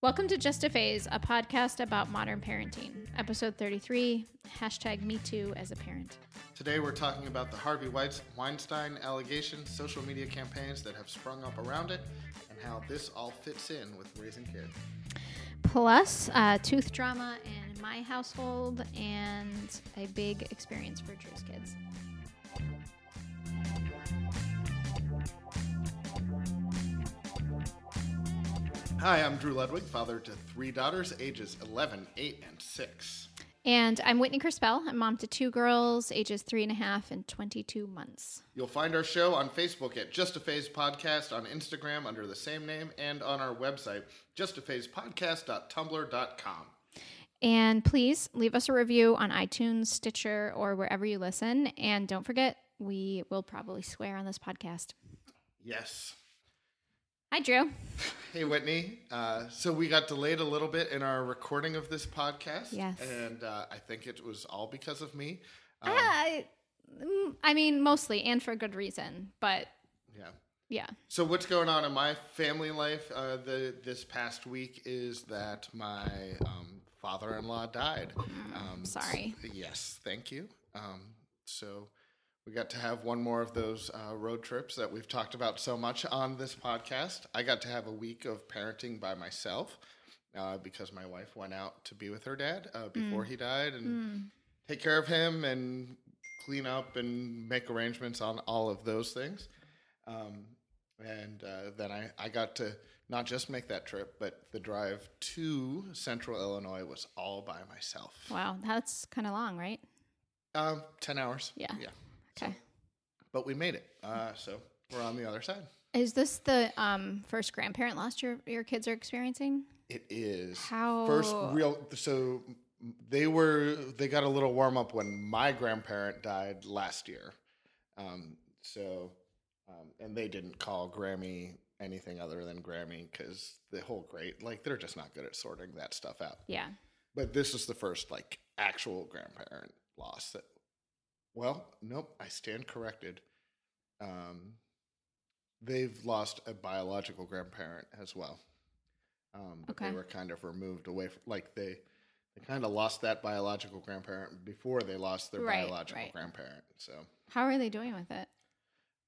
Welcome to Just a Phase, a podcast about modern parenting. Episode 33, hashtag me too as a parent. Today we're talking about the Harvey Weinstein allegations, social media campaigns that have sprung up around it, and how this all fits in with raising kids. Plus, uh, tooth drama in my household and a big experience for Drew's kids. Hi, I'm Drew Ludwig, father to three daughters, ages 11, 8, and 6. And I'm Whitney Crispell. I'm mom to two girls, ages three and a half and 22 months. You'll find our show on Facebook at Just a Phase Podcast, on Instagram under the same name, and on our website, justaphasepodcast.tumblr.com. And please leave us a review on iTunes, Stitcher, or wherever you listen. And don't forget, we will probably swear on this podcast. Yes. Hi, Drew. Hey, Whitney. Uh, so we got delayed a little bit in our recording of this podcast. Yes. And uh, I think it was all because of me. Um, I, mm, I mean, mostly, and for a good reason. But yeah. yeah. So what's going on in my family life uh, the this past week is that my um, father-in-law died. Um, sorry. s- Yes, thank you. Um, so we got to have one more of those uh, road trips that we've talked about so much on this podcast. I got to have a week of parenting by myself uh, because my wife went out to be with her dad uh, before he died and take care of him and clean up and make arrangements on all of those things. Um, and uh, then I, I got to not just make that trip, but the drive to Central Illinois was all by myself. Wow, that's kind of long, right? Um, 10 hours. Yeah. Yeah. Okay. But we made it. Uh, so we're on the other side. Is this the um, first grandparent loss your your kids are experiencing? It is. How- First real. So they were, they got a little warm up when my grandparent died last year. Um, so, um, and they didn't call Grammy anything other than Grammy because the whole great, like, they're just not good at sorting that stuff out. Yeah. But this is the first like actual grandparent loss that. Well, nope. I stand corrected. Um, they've lost a biological grandparent as well. Um, but Okay. they were kind of removed away from like they they kind of lost that biological grandparent before they lost their Right, biological right. grandparent. So How are they doing with it?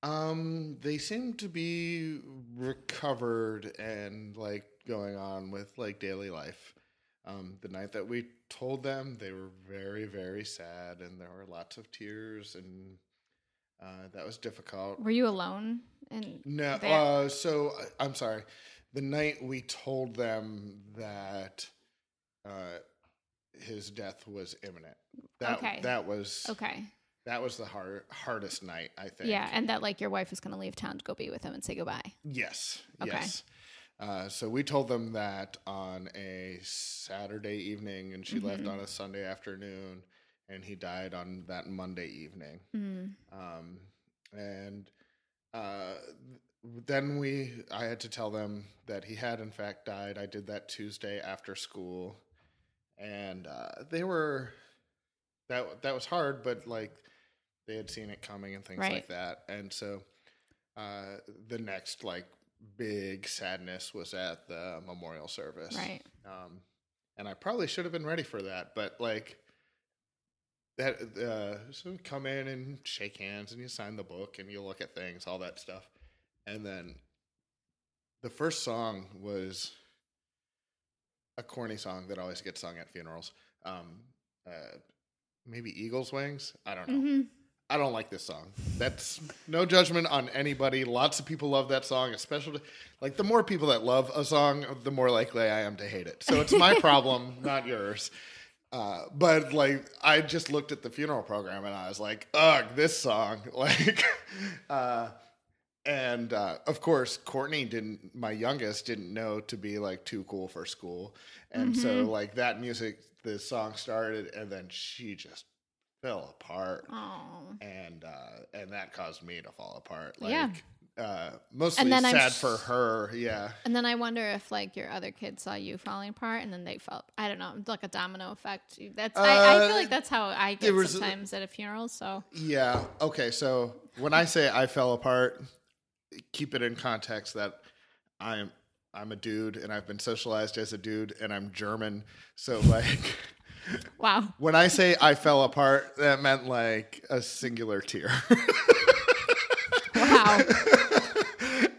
um, they seem to be recovered and like going on with like daily life. Um, the night that we told them, they were very, very sad, and there were lots of tears, and uh, that was difficult. Were you alone? And No, uh, so uh, I'm sorry. The night we told them that uh, his death was imminent. That, Okay. That was okay. that was the hard, hardest night. I think. Yeah, and that like your wife is going to leave town to go be with him and say goodbye. Yes. Okay. Yes. Uh, so we told them that on a Saturday evening, and she left Mhm. on a Sunday afternoon, and he died on that Monday evening. Mm. Um, and uh, then we, I had to tell them that he had in fact died. I did that Tuesday after school, and uh, they were that that was hard, but like they had seen it coming and things Right. like that. And so uh, the next like big sadness was at the memorial service, Right. um, and I probably should have been ready for that, but like that, uh, so come in and shake hands, and you sign the book, and you look at things, all that stuff, and then the first song was a corny song that always gets sung at funerals. Um, uh, maybe Eagles Wings. I don't know. hmm I don't like this song. That's no judgment on anybody. Lots of people love that song, especially like the more people that love a song, the more likely I am to hate it. So it's my problem, not yours. Uh, but like, I just looked at the funeral program and I was like, "Ugh, this song!" Like, uh, and uh, of course, Courtney didn't. My youngest didn't know to be like too cool for school, and so like that music, the song started, and then she just fell apart Oh. and uh, and that caused me to fall apart. Like, Yeah. uh, mostly And then I'm sad sh- for her. Yeah, And then I wonder if like your other kids saw you falling apart, and then they felt I don't know, like a domino effect. That's I, I feel Uh, like that's how I get was- sometimes at a funeral. So yeah. Okay, so when I say I fell apart, keep it in context that I'm I'm a dude and I've been socialized as a dude and I'm German. So like Wow. when I say I fell apart, that meant like a singular tear. Wow.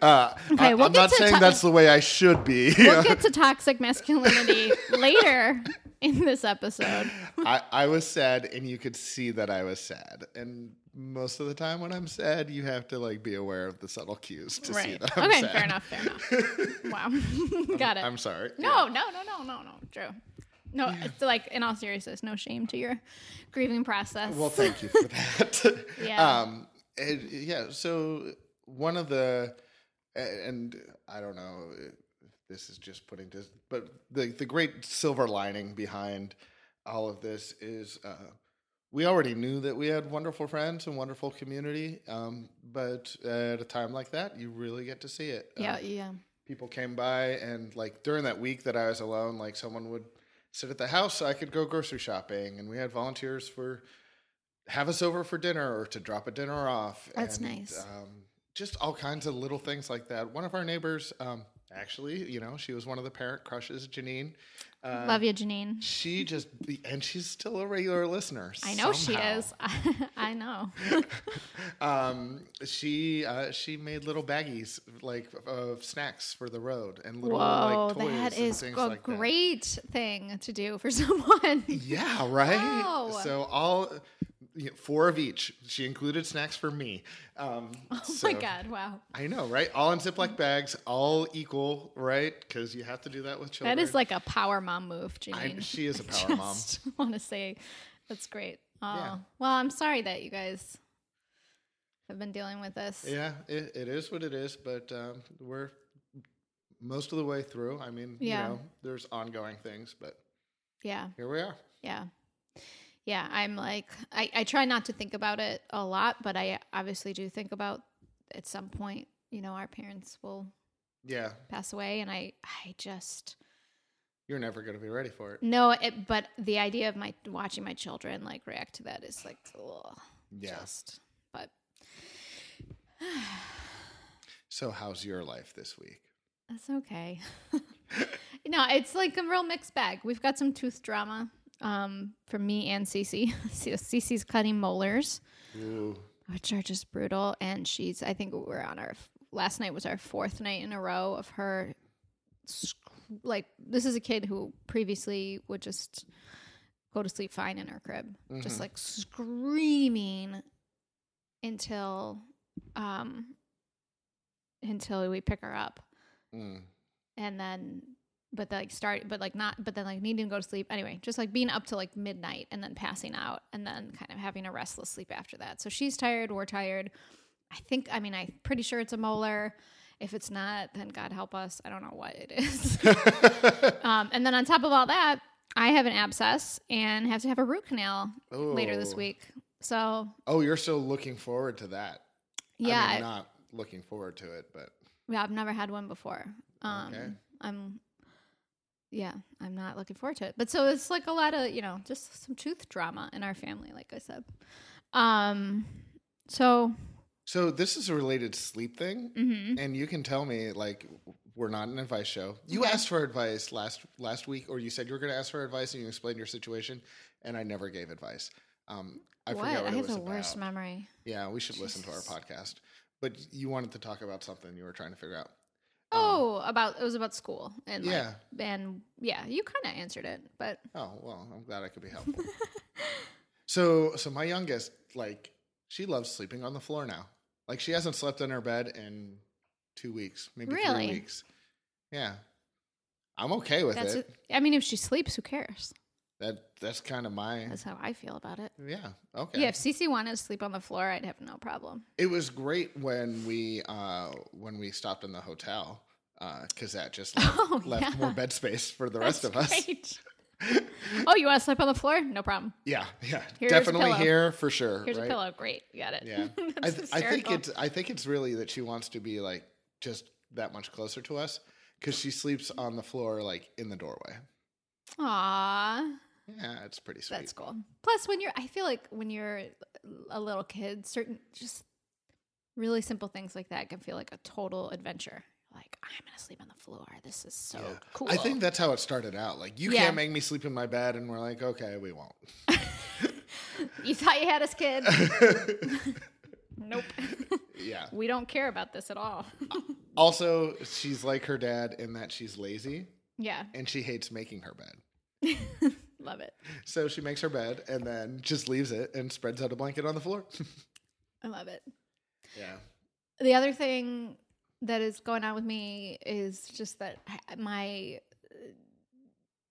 Uh, Okay, I, we'll am not saying to- that's the way I should be. We'll get to toxic masculinity later in this episode. I, I was sad and you could see that I was sad. And most of the time when I'm sad, you have to like be aware of the subtle cues to see that I'm Okay, sad. fair enough, fair enough. Wow. Got it. I'm sorry. No, no, no, no, no, no. True. No, it's like in all seriousness, no shame to your grieving process. Well, thank you for that. Yeah. Um, and, yeah. So one of the, and I don't know this is just putting this, but the the great silver lining behind all of this is uh, we already knew that we had wonderful friends and wonderful community. Um, but at a time like that, you really get to see it. yeah, Um, yeah. people came by and like during that week that I was alone, like someone would sit at the house I could go grocery shopping and we had volunteers for have us over for dinner or to drop a dinner off. That's and, nice. Um, just all kinds of little things like that. One of our neighbors, um, actually, you know, she was one of the parent crushes, Janine. Uh, Love you, Janine. She just, and she's still a regular listener. I know somehow. she is. I know. Um, she uh, she made little baggies like of snacks for the road and little Whoa, like toys that and things a like that. great thing to do for someone. Yeah, right. Wow. So all four of each. She included snacks for me. Um, oh so- my god! Wow, I know, right? All in Ziploc bags, all equal, right? Because you have to do that with children. that is like a power mom move, I, she is a power mom. Just want to say that's great. Oh, Yeah. well, I'm sorry that you guys have been dealing with this. Yeah, it, it is what it is, but um, we're most of the way through. I mean, Yeah. you know, there's ongoing things, but Yeah, here we are. yeah, yeah. I'm like, I, I try not to think about it a lot, but I obviously do think about at some point, you know, our parents will Yeah, pass away, and I, I just you're never going to be ready for it. no. It, but the idea of my watching my children like react to that is like, ugh, Yeah. just. But So, how's your life this week? That's okay. no it's like a real mixed bag. We've got some tooth drama um, from me and Cece. Cece's cutting molars, which are just brutal. And she's, I think we're on our, last night was our fourth night in a row of her, like, this is a kid who previously would just go to sleep fine in her crib, just like screaming until, um, until we pick her up. Mm, and then but like start but like not but then like needing to go to sleep. Anyway just like being up to like midnight and then passing out and then kind of having a restless sleep after that. So she's tired we're tired. I think i mean i'm pretty sure it's a molar. If it's not then god help us. I don't know what it is. Um, and then on top of all that i have an abscess and have to have a root canal later this week. So Oh, you're still looking forward to that. yeah I I- mean, not looking forward to it, but Yeah, I've never had one before. Um, Okay. I'm, yeah, I'm not looking forward to it. But so it's like a lot of you know just some tooth drama in our family, like I said. Um, so so this is a related sleep thing, mhm. and you can tell me like we're not an advice show. You Okay. asked for advice last last week, or you said you were going to ask for advice, and you explained your situation, and I never gave advice. Um, I what? what I have was the worst about. memory. Yeah, we should listen to our podcast. But you wanted to talk about something you were trying to figure out. Um, oh, about it was about school and like, Yeah. and yeah, you kind of answered it, but Oh well, I'm glad I could be helpful. so, so my youngest, like, she loves sleeping on the floor now. Like, she hasn't slept in her bed in two weeks, maybe Really? three weeks. Yeah, I'm okay with that's. it. I mean, if she sleeps, who cares? That that's kind of my That's how I feel about it. yeah. Okay. Yeah, if CC wanted to sleep on the floor, I'd have no problem. It was great when we uh when we stopped in the hotel because that just left, Oh, left yeah. more bed space for the rest of us. Great. oh, you want to sleep on the floor? No problem. Yeah, yeah, Here's definitely here for sure. Here's right? a pillow. Great, you got it. Yeah, I, th- I think it's I think it's really that she wants to be like just that much closer to us because she sleeps on the floor like in the doorway. Aw, Yeah, it's pretty sweet. that's cool. Plus, when you're, I feel like when you're a little kid, certain just really simple things like that can feel like a total adventure. like I'm gonna sleep on the floor. This is so Yeah. cool. I think that's how it started out. Like, you Yeah. can't make me sleep in my bed, and we're like, okay, we won't. you thought you had us, kid. nope. Yeah. we don't care about this at all. Also, she's like her dad in that she's lazy yeah, and she hates making her bed. Love it. So she makes her bed and then just leaves it and spreads out a blanket on the floor. I love it. yeah. The other thing that is going on with me is just that my uh,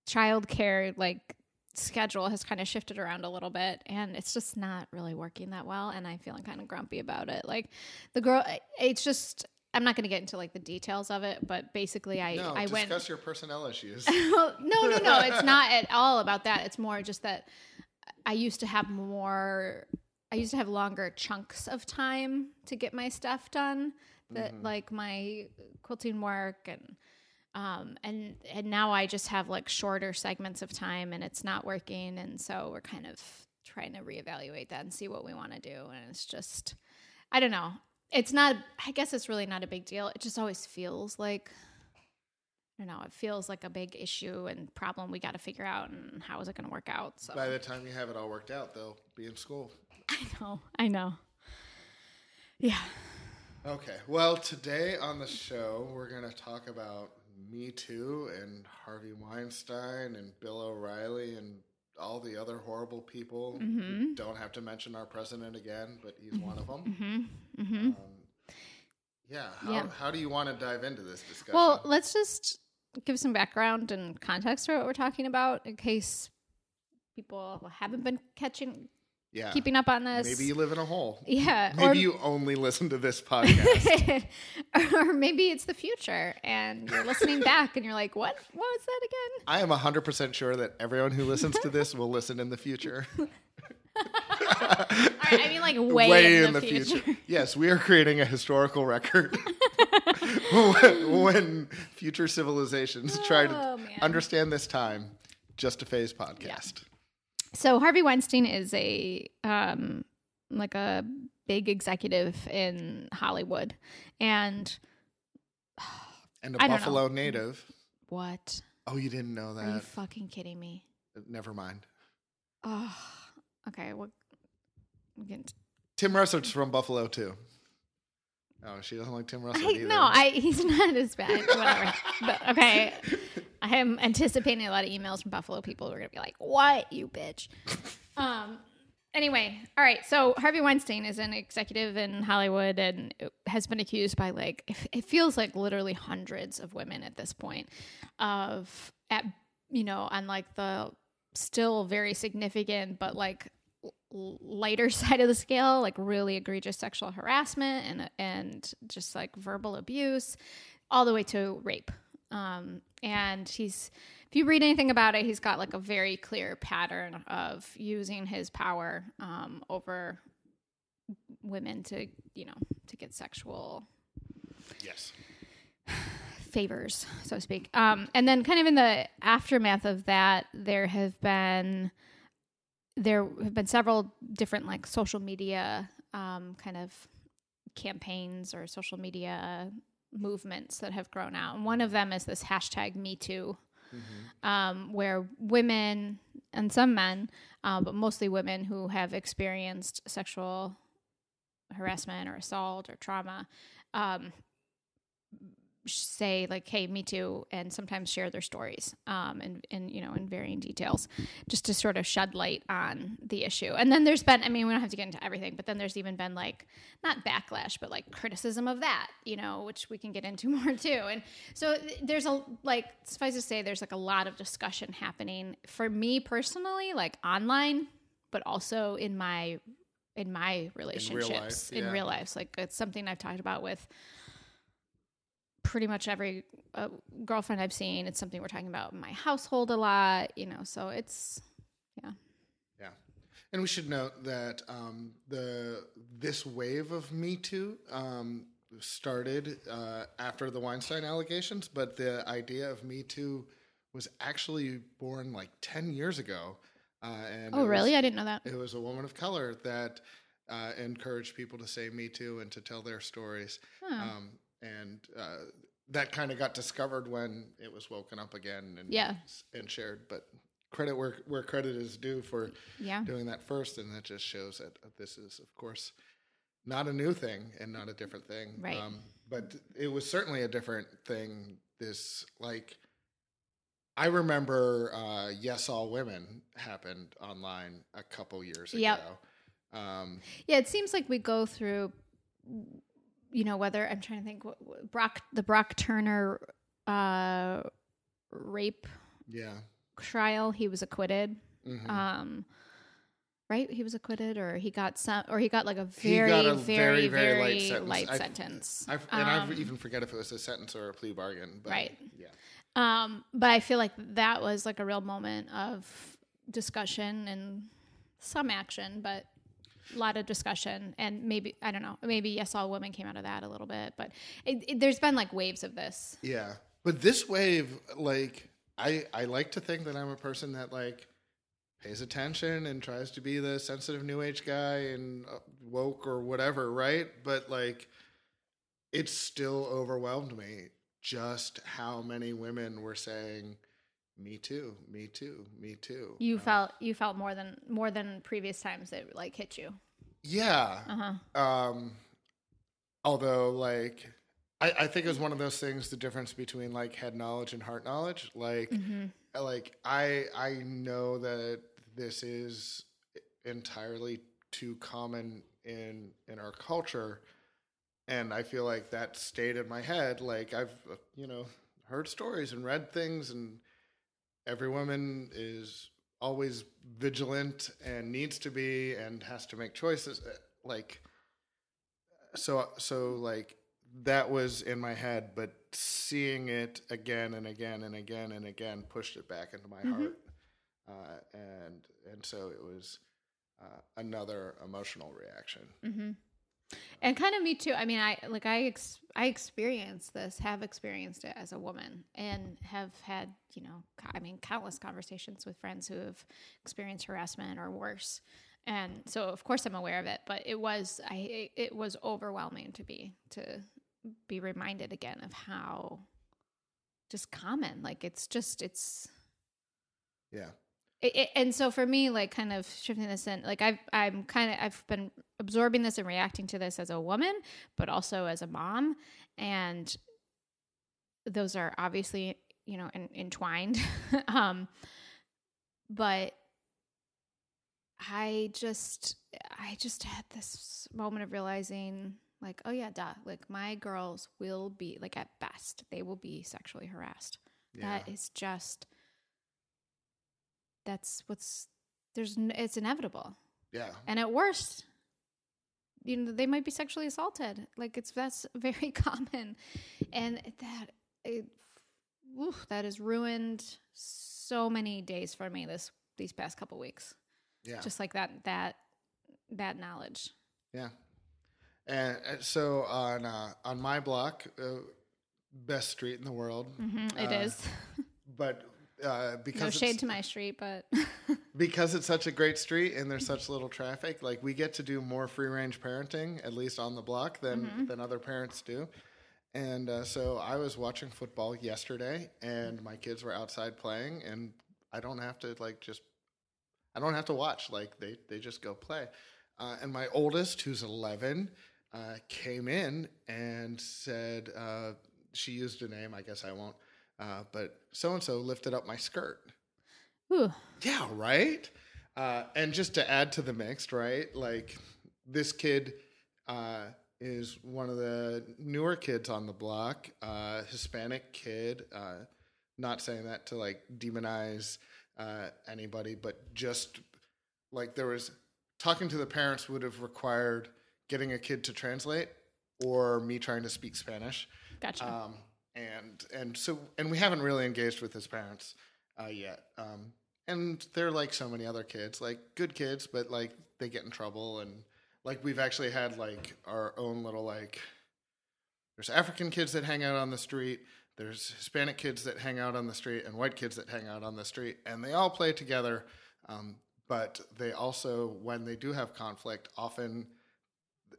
child care like schedule has kind of shifted around a little bit and it's just not really working that well and i'm feeling kind of grumpy about it like the girl it's just i'm not going to get into like the details of it but basically i went. No, i discuss went your personnel issues. well, no, no, no. It's not at all about that. It's more just that I used to have more. I used to have longer chunks of time to get my stuff done. That Mm-hmm. like my quilting work and um and and now I just have like shorter segments of time and it's not working and so we're kind of trying to reevaluate that and see what we want to do and it's just I don't know. It's not I guess it's really not a big deal. It just always feels like I don't know. It feels like a big issue and problem we got to figure out, and how is it going to work out? So By the time you have it all worked out, they'll be in school. I know, I know. Yeah, Okay. Well, today on the show, we're going to talk about Me Too and Harvey Weinstein and Bill O'Reilly and all the other horrible people. Mm-hmm. Don't have to mention our president again, but he's one of them. hmm hmm Um, yeah. How, Yeah. how do you want to dive into this discussion? Well, let's just give some background and context for what we're talking about, in case people haven't been catching, yeah. keeping up on this. Maybe you live in a hole. yeah, Maybe or you only listen to this podcast. or maybe it's the future, and you're listening back, and you're like, "What? What was that again?" I am 100% sure that everyone who listens to this will listen in the future. I mean, like way, in, the, future. Yes, we are creating a historical record when, when future civilizations try to Oh, man. understand this time. Just a phase podcast. So Harvey Weinstein is a um like a big executive in Hollywood. And And a I. Buffalo native. what? Oh, you didn't know that? Are you fucking kidding me? Never mind. Oh, okay. Well, we can Tim Russert's from Buffalo too. Oh, she doesn't like Tim Russert I, either. no, I he's not as bad. Whatever. but, okay, I am anticipating a lot of emails from Buffalo people who are gonna be like, "What, you bitch?" um. Anyway, all right. So Harvey Weinstein is an executive in Hollywood and has been accused by like it- it feels like literally hundreds of women at this point of at you know on like the still very significant but like lighter side of the scale, like really egregious sexual harassment and and just like verbal abuse, all the way to rape. Um, and he's, if you read anything about it, he's got like a very clear pattern of using his power um, over women to, you know, to get sexual Yes. favors, so to speak. Um, and then, kind of in the aftermath of that, there have been there have been several different like social media um, kind of campaigns or social media movements that have grown out. And one of them is this hashtag Me Too, um, where women and some men, uh, but mostly women who have experienced sexual harassment or assault or trauma, um, say like hey me too and sometimes share their stories um and and you know in varying details just to sort of shed light on the issue. And then there's been i mean we don't have to get into everything but then there's even been like not backlash but like criticism of that you know which we can get into more too. And so there's a like suffice to say there's like a lot of discussion happening for me personally like online but also in my in my relationships in yeah. real life So like it's something i've talked about with pretty much every uh, girlfriend I've seen. It's something we're talking about in my household a lot, you know. So it's yeah, Yeah, and we should note that um, the this wave of Me Too um, started uh, after the Weinstein allegations, but the idea of Me Too was actually born like ten years ago. Uh, and Oh, it was- really? I didn't know that. it was a woman of color that uh, encouraged people to say Me Too and to tell their stories. Huh. Um, and uh, that kind of got discovered when it was woken up again and Yeah. and shared. But credit where where credit is due for Yeah. doing that first, and that just shows that this is, of course, not a new thing and not a different thing. Right. Um, but it was certainly a different thing. This like. I remember uh, "Yes, All Women" happened online a couple years ago. Yep. Um, Yeah, it seems like we go through, you know, whether I'm trying to think, what, Brock, the Brock Turner uh, rape yeah. trial, he was acquitted. Mhm. Um, right? He was acquitted, or he got some, or he got like a very, a very, very, very, light sentence. light I- sentence. I, and I Um, even forget if it was a sentence or a plea bargain. But Right. Yeah. Um, but I feel like that was like a real moment of discussion and some action, but a lot of discussion and maybe I don't know, maybe yes, all women came out of that a little bit, but it, it, there's been like waves of this. Yeah. But this wave, like, I I like to think that I'm a person that like pays attention and tries to be the sensitive new age guy and uh, woke or whatever, right? But like, it still overwhelmed me just how many women were saying, "Me too, me too, me too." You Uh, felt you felt more than more than previous times that like hit you. yeah. Uh huh. Um, although, like, I, I think it was one of those things. The difference between like head knowledge and heart knowledge. Like, hmm like I I know that this is entirely too common in in our culture, and I feel like that stayed in my head. Like I've you know heard stories and read things, and every woman is always vigilant and needs to be and has to make choices. Uh, Like so so like that was in my head, but seeing it again and again and again and again pushed it back into my Mhm. heart, uh, and and so it was uh, another emotional reaction. hmm And kind of me too. I mean, I like I ex- I experienced this, have experienced it as a woman, and have had you know, co- I mean, countless conversations with friends who have experienced harassment or worse. And so, of course, I'm aware of it. But it was I it, it was overwhelming to be to be reminded again of how just common. Like it's just it's Yeah, it, it, and so for me like kind of shifting this in like i've i'm kind of i've been absorbing this and reacting to this as a woman but also as a mom and those are obviously you know in, entwined. Um but i just i just had this moment of realizing like oh yeah duh like my girls will be like at best they will be sexually harassed. Yeah, that is just that's what's there's it's inevitable. Yeah, and at worst you know they might be sexually assaulted. Like it's that's very common. And that it oof, that has ruined so many days for me this these past couple weeks. Yeah. just like that that that knowledge. Yeah. And so on uh, on my block, uh, best street in the world, hmm It Uh, is. but uh, because no it's, shade to my street but because it's such a great street and there's such little traffic, like we get to do more free range parenting, at least on the block, than Mhm. than other parents do. And uh, so I was watching football yesterday, and my kids were outside playing, and I don't have to like just I don't have to watch. Like they they just go play. Uh, and my oldest, who's 11, uh, came in and said uh, she used a name. I guess I won't. Uh, but so and so lifted up my skirt. Ooh. Yeah, right. Uh, and just to add to the mix, right? Like this kid uh, is one of the newer kids on the block, uh, Hispanic kid. Uh, not saying that to like demonize uh, anybody, but just like there was talking to the parents would have required getting a kid to translate or me trying to speak Spanish. gotcha Um, and and so and we haven't really engaged with his parents uh, yet. Um, and they're like so many other kids, like good kids, but like they get in trouble and like we've actually had like our own little like there's African kids that hang out on the street, there's Hispanic kids that hang out on the street, and white kids that hang out on the street, and they all play together. Um, but they also, when they do have conflict, often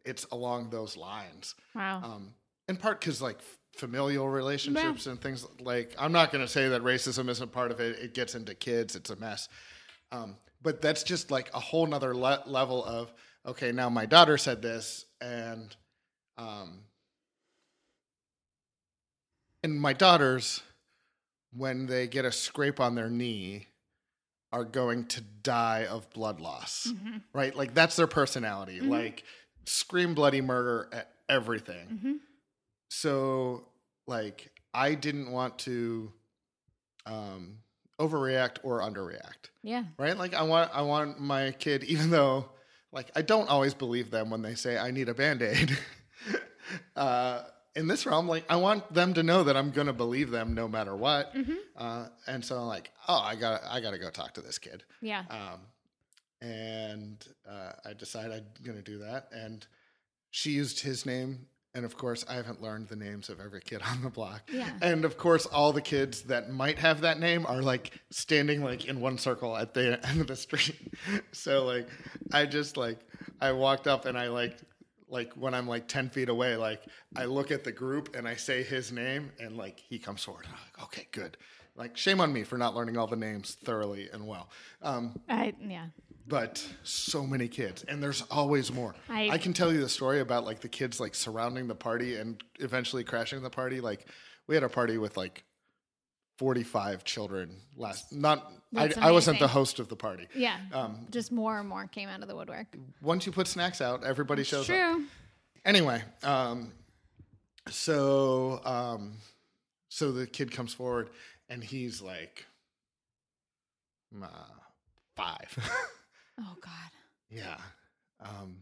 it's along those lines wow um, in part because like familial relationships and things like i'm not going to say that racism isn't part of it it gets into kids it's a mess. Um, but that's just like a whole nother le- level of okay now my daughter said this and um, and my daughters when they get a scrape on their knee are going to die of blood loss. Mm-hmm. right? Like that's their personality. Like scream bloody murder at everything. Mm-hmm. So like i didn't want to um overreact or underreact Yeah. right like i want i want my kid even though like i don't always believe them when they say i need a band-aid uh in this realm like i want them to know that i'm gonna believe them no matter what uh and so i'm like oh i gotta i gotta go talk to this kid Yeah. um, and uh, I decided I'm going to do that. And she used his name. And of course, I haven't learned the names of every kid on the block. Yeah. And of course, all the kids that might have that name are like standing like in one circle at the end of the street. so like, I just like, I walked up and I like, like when I'm like 10 feet away, like I look at the group and I say his name and like he comes forward. And I'm like, okay, good. Like, shame on me for not learning all the names thoroughly and well. Um, I yeah. But so many kids and there's always more I- I, can tell you the story about like the kids like surrounding the party and eventually crashing the party like we had a party with like 45 children last not I, I wasn't the host of the party Yeah. Um, Just more and more came out of the woodwork. once you put snacks out everybody shows up True. anyway um so um so the kid comes forward and he's like uh, five Oh God. Yeah. Um,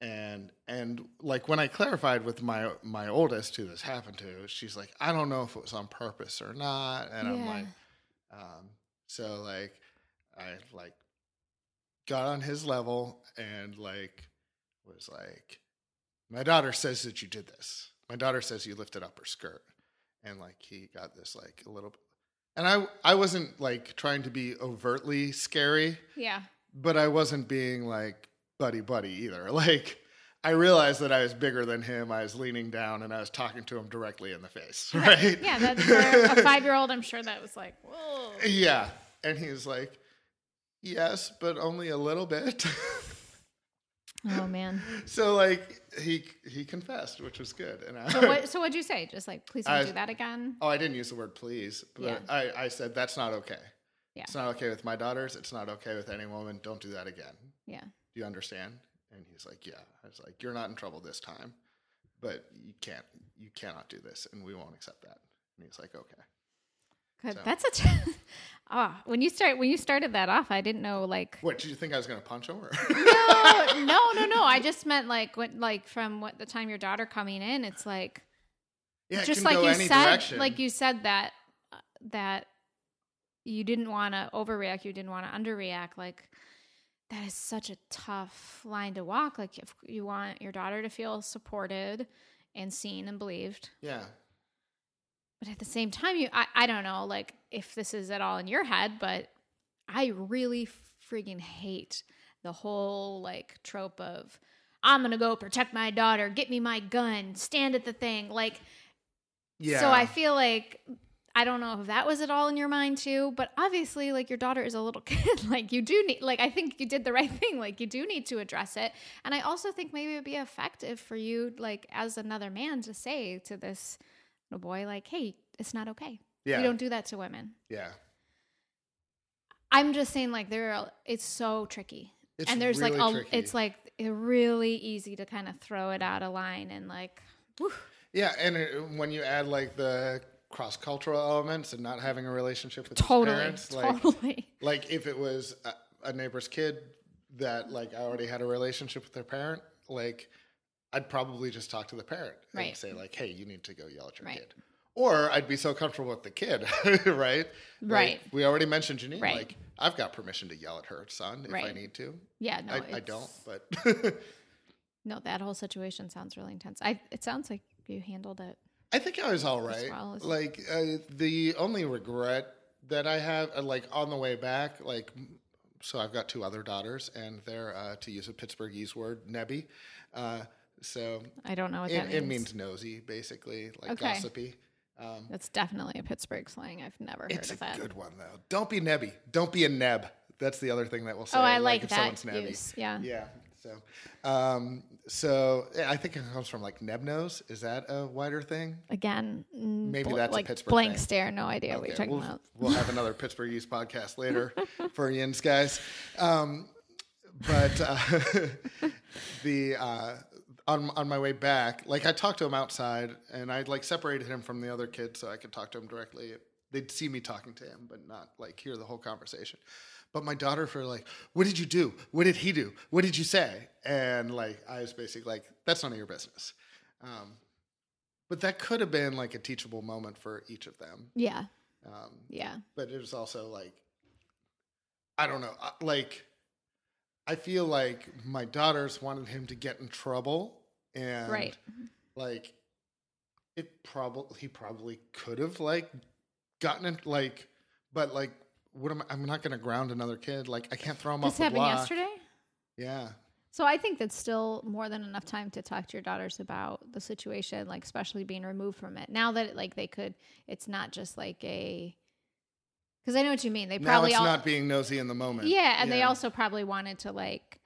and and like when I clarified with my my oldest who this happened to, she's like, I don't know if it was on purpose or not. And I'm like, um, so like I like got on his level and like was like, my daughter says that you did this. My daughter says you lifted up her skirt. And like he got this like a little bit, and I I wasn't like trying to be overtly scary Yeah. But I wasn't being like buddy buddy either. Like I realized that I was bigger than him. I was leaning down and I was talking to him directly in the face, right? Yeah. That's for a five year old. I'm sure that was like, whoa. yeah. And he was like, "Yes, but only a little bit." Oh man. so like he he confessed, which was good. And I So what? So what'd you say? Just like, please don't I- do that again. Oh, I didn't use the word please, but Yeah. I, I said that's not okay. Yeah. It's not okay with my daughters. It's not okay with any woman. Don't do that again. Yeah. Do you understand? And he's like, Yeah. I was like, You're not in trouble this time, but you can't you cannot do this and we won't accept that. And he's like, Okay. Good. So- That's a. Ah, when you start when you started that off, I didn't know like. What, did you think I was gonna punch him or No, no, no, no. I just meant like when like from what the time your daughter coming in, it's like Yeah, it just like you said, direction. like you said that uh, that you didn't want to overreact, you didn't want to underreact. Like that is such a tough line to walk. Like if you want your daughter to feel supported and seen and believed, Yeah. but at the same time, you I, I don't know like if this is at all in your head, but I really freaking hate the whole like trope of I'm gonna go protect my daughter, get me my gun, stand at the thing, like. Yeah. So I feel like I don't know if that was at all in your mind too, but obviously like your daughter is a little kid. like you do need like I think you did the right thing. Like you do need to address it. And I also think maybe it would be effective for you like as another man to say to this little boy like, "Hey, it's not okay. yeah. We don't do that to women." yeah. I'm just saying like there are it's so tricky. It's and there's really like a, tricky. it's like really easy to kind of throw it out of line and like whew, Yeah, and it, when you add like the cross cultural elements and not having a relationship with his totally parents, like totally. like if it was a, a neighbor's kid that like I already had a relationship with their parent, like I'd probably just talk to the parent and say like, "Hey, you need to go yell at your Right. kid." Or I'd be so comfortable with the kid, right? Like, Right. we already mentioned Janine. Right. Like, I've got permission to yell at her son if I need to. Yeah, no, I, I don't, but No, that whole situation sounds really intense. I it sounds like you handled it. I think I was all right. like uh, the only regret that I have, uh, like on the way back, like so I've got two other daughters, and they're uh, to use a Pittsburghese word, nebby. Uh, So I don't know what it, that means. it means nosy, basically, like Okay. gossipy. Um, That's definitely a Pittsburgh slang. I've never heard of that. it's a good one though. Don't be nebby. Don't be a neb. That's the other thing that we'll say. oh, I like, if that use. Yeah. Yeah. So, um, so yeah, I think it comes from like neb nose. Is that a wider thing? Again, Maybe bl- that's a Pittsburgh blank thing. stare. No idea what you're talking we'll, about. we'll have another Pittsburghese podcast later for Yins guys. Um, but uh, the uh, on on my way back, like I talked to him outside, and I like separated him from the other kids so I could talk to him directly. They'd see me talking to him, but not like hear the whole conversation. But my daughter for like, what did you do? What did he do? What did you say? And like, I was basically like, that's none of your business. Um, but that could have been like a teachable moment for each of them. Yeah. Um, Yeah. but it was also like I don't know, like I feel like my daughters wanted him to get in trouble and Right. like it probably he probably could have like gotten in like but like what am I, I'm not going to ground another kid like I can't throw him This off the happened block. yesterday. Yeah. So I think that's still more than enough time to talk to your daughters about the situation, like especially being removed from it. Now that like they could, it's not just like a. Because I know what you mean. They probably Now it's all, not being nosy in the moment. yeah, and they also probably wanted to like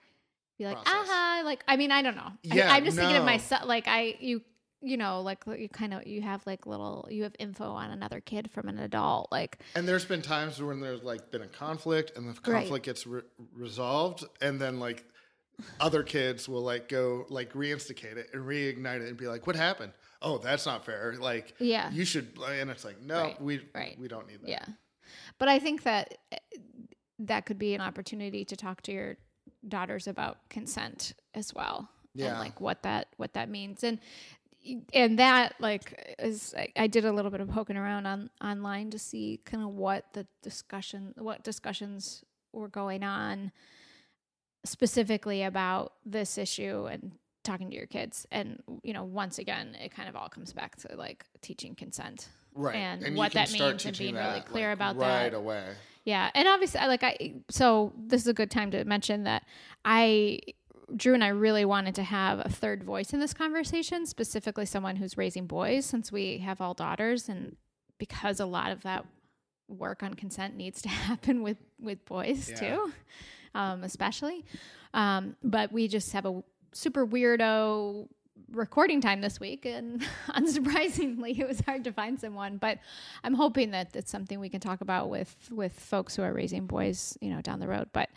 be like, Process. aha, like I mean I don't know. Yeah, I, am just thinking of myself. Like I you you know like you kind of you have like little you have info on another kid from an adult like And there's been times when there's like been a conflict and the Right. conflict gets re- resolved and then like other kids will like go like reinstigate it and reignite it and be like, "What happened? Oh, that's not fair. Like, Yeah. you should." And it's like, no, Right, we right. we don't need that. Yeah. But I think that eh, that could be an opportunity to talk to your daughters about consent as well. Yeah. And like what that what that means. And and that like is I, I did a little bit of poking around on online to see kind of what the discussion what discussions were going on specifically about this issue and talking to your kids and you know once again it kind of all comes back to like teaching consent Right. And you what that means and being really clear like, about right that. Right away. Yeah, and obviously, like I. So this is a good time to mention that I, Drew and I really wanted to have a third voice in this conversation, specifically someone who's raising boys, since we have all daughters, and because a lot of that work on consent needs to happen with with boys Yeah. too, um, especially. Um, but we just have a super weirdo recording time this week and unsurprisingly it was hard to find someone but i'm hoping that it's something we can talk about with with folks who are raising boys you know down the road but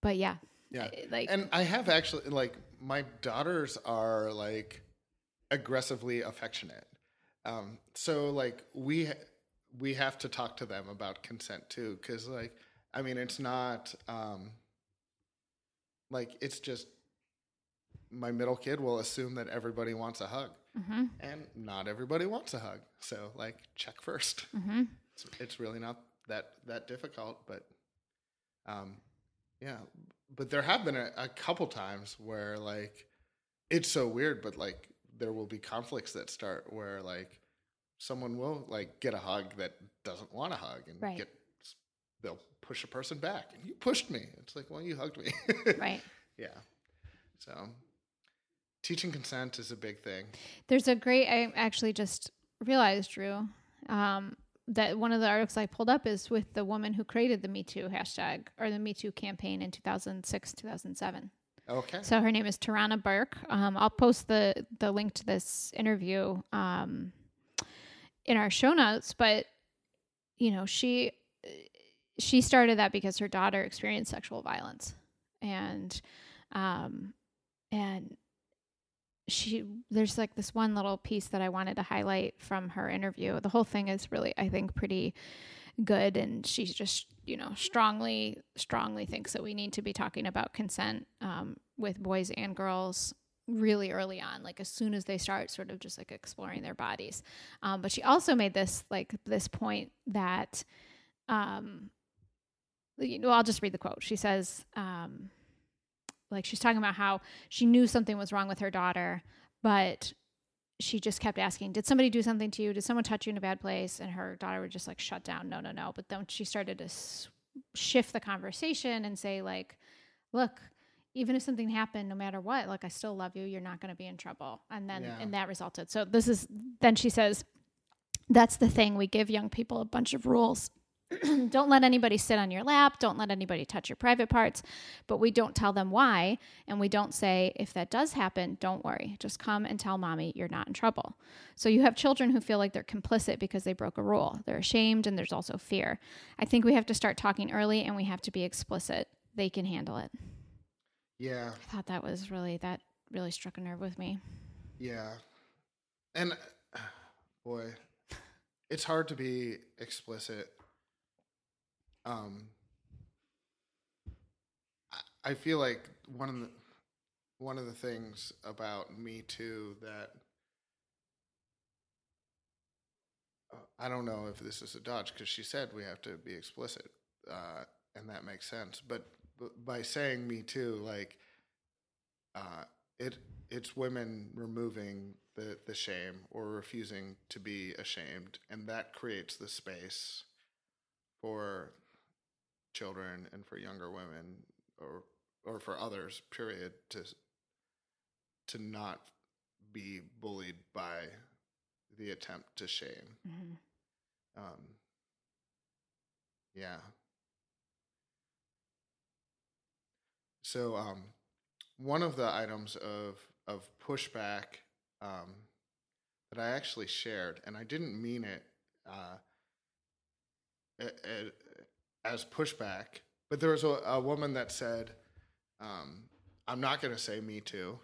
but yeah Yeah. I- like And I have actually like my daughters are like aggressively affectionate. Um, so like we we have to talk to them about consent too, because like I mean it's not um, like it's just my middle kid will assume that everybody wants a hug, hmm and not everybody wants a hug. So like check first. hmm It's, it's really not that that difficult, but um, yeah. But there have been a, a couple times where like it's so weird, but like there will be conflicts that start where like someone will like get a hug that doesn't want a hug and Right. get they'll push a person back and you pushed me. It's like, well, you hugged me. right yeah. So teaching consent is a big thing. there's a great i actually just realized drew um, that one of the articles i pulled up is with the woman who created the me too hashtag or the me too campaign in 2006 2007 Okay. So her name is Tarana Burke. Um, I'll post the the link to this interview um, in our show notes. But you know, she she started that because her daughter experienced sexual violence, and um, and she there's like this one little piece that I wanted to highlight from her interview. The whole thing is really, I think, pretty good and she's just you know strongly strongly thinks that we need to be talking about consent um, with boys and girls really early on like as soon as they start sort of just like exploring their bodies um, but she also made this like this point that um you know i'll just read the quote she says um like she's talking about how she knew something was wrong with her daughter but she just kept asking, Did somebody do something to you? Did someone touch you in a bad place? And her daughter would just like shut down, No, no, no. But then she started to s- shift the conversation and say, like, Look, even if something happened, no matter what, like I still love you. You're not going to be in trouble. And then, Yeah. and that resulted. So this is then she says, that's the thing. We give young people a bunch of rules. don't let anybody sit on your lap. Don't let anybody touch your private parts. But we don't tell them why. And we don't say, if that does happen, don't worry. Just come and tell mommy you're not in trouble. So you have children who feel like they're complicit because they broke a rule. They're ashamed and there's also fear. I think we have to start talking early and we have to be explicit. They can handle it. Yeah. I thought that was really, that really struck a nerve with me. Yeah. And uh, boy, it's hard to be explicit. Um I- feel like one of the one of the things about me too that uh, I don't know if this is a dodge because she said we have to be explicit, uh, and that makes sense. But, but by saying me too, like uh, it it's women removing the the shame or refusing to be ashamed, and that creates the space for children and for younger women or or for others period to to not be bullied by the attempt to shame. Um yeah. So um one of the items of of pushback um that I actually shared and I didn't mean it uh as pushback but there was a, a woman that said um I'm not going to say me too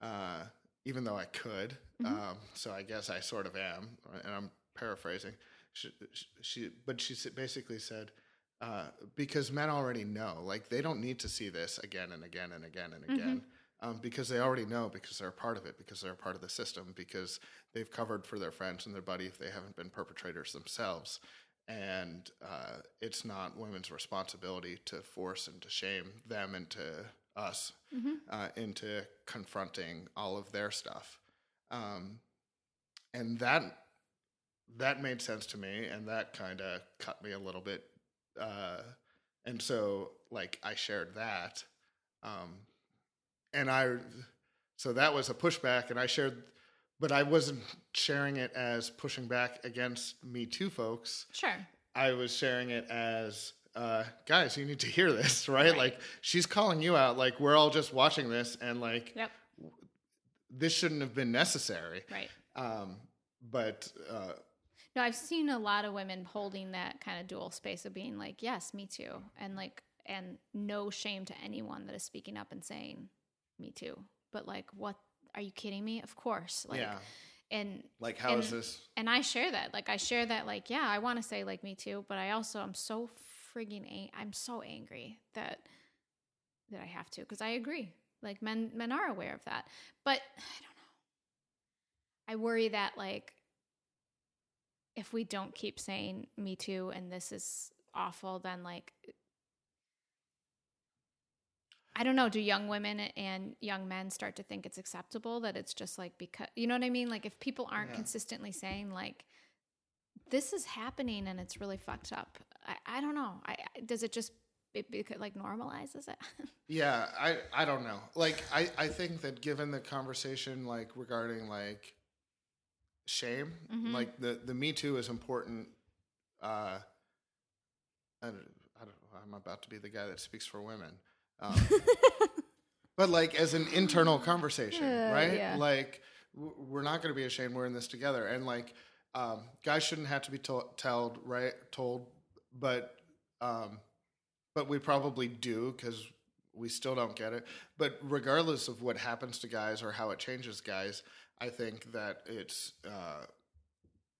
uh even though I could Mhm. um so I guess I sort of am and I'm paraphrasing. She, she but she basically said uh, because men already know like they don't need to see this again and again and again and again um, because they already know because they're a part of it because they're a part of the system because they've covered for their friends and their buddy if they haven't been perpetrators themselves and uh, it's not women's responsibility to force and to shame them into us Mm-hmm. uh, into confronting all of their stuff um, and that that made sense to me and that kind of cut me a little bit uh, and so like i shared that um, and i so that was a pushback and i shared but i wasn't sharing it as pushing back against me too folks Sure. i was sharing it as uh, guys you need to hear this right? Right. like she's calling you out like we're all just watching this and like Yep. this shouldn't have been necessary Right. um, but uh, No, I've seen a lot of women holding that kind of dual space of being like, yes, me too. And like, and no shame to anyone that is speaking up and saying, me too. But like, what are you kidding me? Of course. Like, yeah and, like how is and- this and I share that. Like, I share that, like, yeah, I want to say like me too, but I also, I'm so frigging, ang- I'm so angry that, that I have to, because I agree. Like men, men are aware of that, but I don't know. I worry that like if we don't keep saying me too and this is awful then like I don't know do young women and young men start to think it's acceptable that it's just like because you know what I mean like if people aren't Yeah. consistently saying like this is happening and it's really fucked up I, I don't know I I- does it just it, it like normalizes it Yeah, I I don't know. Like I I think that given the conversation like regarding like shame, Mhm. like the the Me Too is important. Uh, I don't, I don't. I'm about to be the guy that speaks for women. Um, but like as an internal conversation, Uh, right? yeah. Like w- we're not going to be ashamed. We're in this together, and like um, guys shouldn't have to be to- told, right? Told, but um, but we probably do because we still don't get it. But regardless of what happens to guys or how it changes guys, I think that it's uh,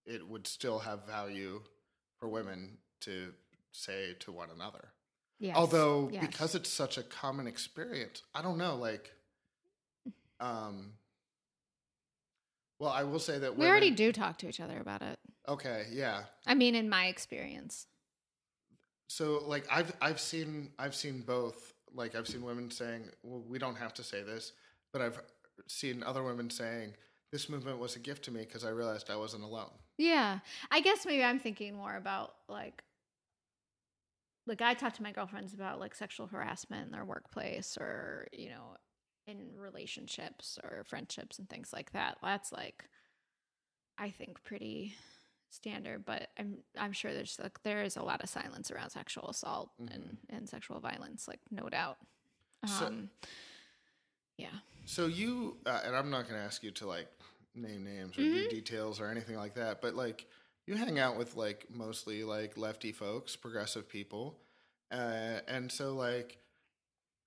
it would still have value for women to say to one another. Yes. Although Yes. because it's such a common experience, I don't know. Like, um, well, I will say that we women, already do talk to each other about it Okay, yeah. I mean in my experience So like I've I've seen I've seen both. Like I've seen women saying, "Well, we don't have to say this," but I've seen other women saying, "This movement was a gift to me because I realized I wasn't alone." Yeah. I guess maybe I'm thinking more about like like I talk to my girlfriends about like sexual harassment in their workplace or, you know, in relationships or friendships and things like that. That's like I think pretty standard, but I'm I'm sure there's like there is a lot of silence around sexual assault and, and sexual violence, like no doubt. So- Um yeah. So you, uh, and I'm not going to ask you to like name names or Mm-hmm. do details or anything like that, but like you hang out with like mostly like lefty folks, progressive people, uh, and so like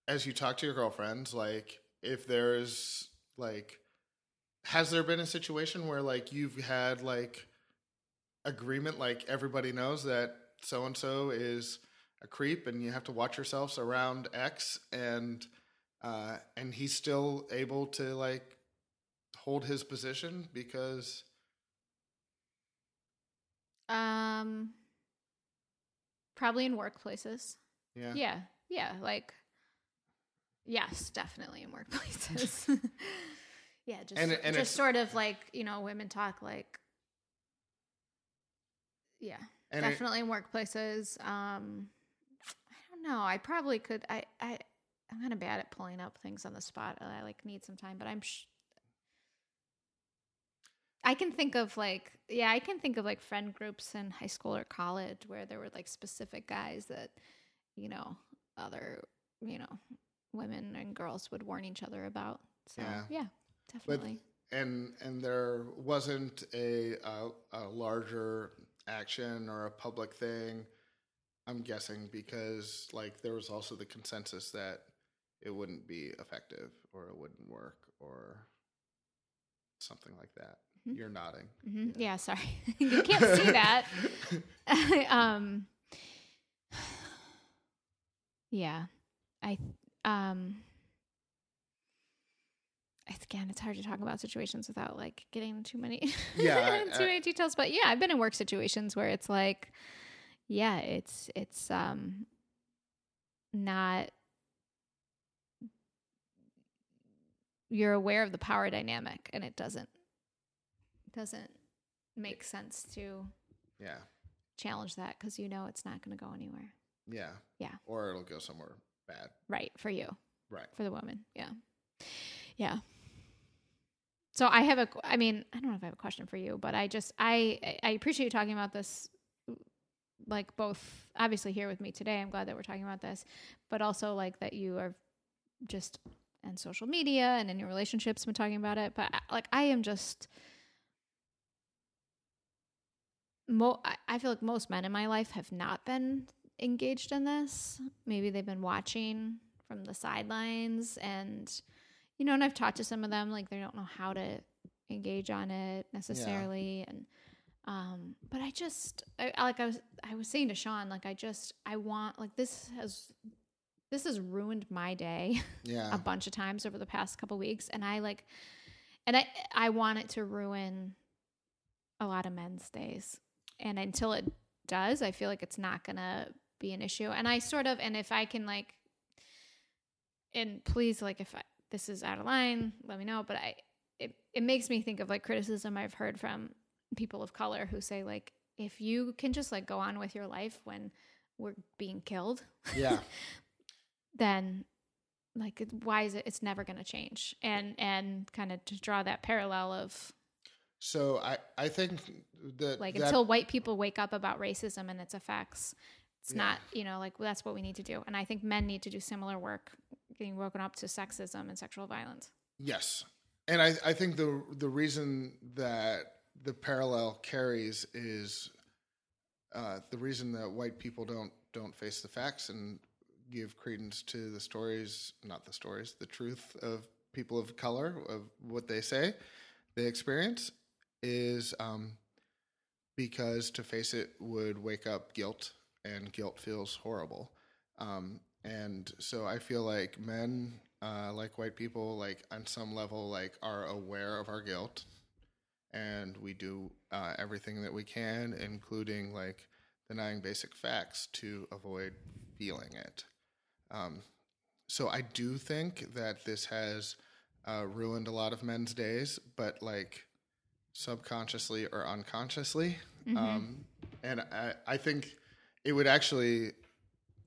as you talk to your girlfriends, like if there's like, has there been a situation where like you've had like agreement, like everybody knows that so and so is a creep, and you have to watch yourselves around X and uh, and he's still able to like hold his position because Um probably in workplaces. yeah Yeah. Yeah. Like, yes, definitely in workplaces. yeah. Just, And and just sort of like, you know, women talk like, yeah, and it- definitely in workplaces. Um, I don't know. I probably could. I, I, I'm kind of bad at pulling up things on the spot. I like need some time, but I'm, sh- I can think of like, yeah, I can think of like friend groups in high school or college where there were like specific guys that, you know, other, you know, women and girls would warn each other about. So Yeah. yeah, but definitely. and and there wasn't a, a a larger action or a public thing i'm guessing because like there was also the consensus that it wouldn't be effective or it wouldn't work or something like that. You're nodding hmm Yeah. sorry, you can't see that. um, yeah, I um. Again, it's hard to talk about situations without like getting too many, Yeah, too I- many details. But yeah, I've been in work situations where it's like, yeah, it's it's um not you're aware of the power dynamic, and it doesn't doesn't make sense to yeah challenge that because you know it's not going to go anywhere. yeah Yeah. or it'll go somewhere bad Right for you, right for the woman. Yeah, yeah. So I have a, I mean, I don't know if I have a question for you, but I just, I, I appreciate you talking about this, like both obviously here with me today. I'm glad that we're talking about this, but also like that you are just on social media and in your relationships been talking about it. But like I am just, mo- I- feel like most men in my life have not been engaged in this. Maybe they've been watching from the sidelines and you know, and I've talked to some of them like they don't know how to engage on it necessarily and um but I just I, I- like I was I was saying to Sean like I just I want like this has this has ruined my day yeah a bunch of times over the past couple weeks and I like and I I want it to ruin a lot of men's days. And until it does, I feel like it's not going to be an issue. And I sort of and if I can like and please like if I, this is out of line, let me know, but I it it makes me think of like criticism I've heard from people of color who say like if you can just like go on with your life when we're being killed, yeah then like why is it it's never going to change and and kind of to draw that parallel of so i i think that like that, until white people wake up about racism and its effects it's Yeah. not you know like that's what we need to do. And i think men need to do similar work getting woken up to sexism and sexual violence. Yes, and I, I think the the reason that the parallel carries is uh, the reason that white people don't don't face the facts and give credence to the stories, not the stories, the truth of people of color of what they say they experience is um, because to face it would wake up guilt, and guilt feels horrible. Um, and so I feel like men, uh, like white people, like on some level, like are aware of our guilt, and we do uh, everything that we can, including like denying basic facts to avoid feeling it. Um, so I do think that this has uh, ruined a lot of men's days, but like subconsciously or unconsciously. Um, and I, I think it would actually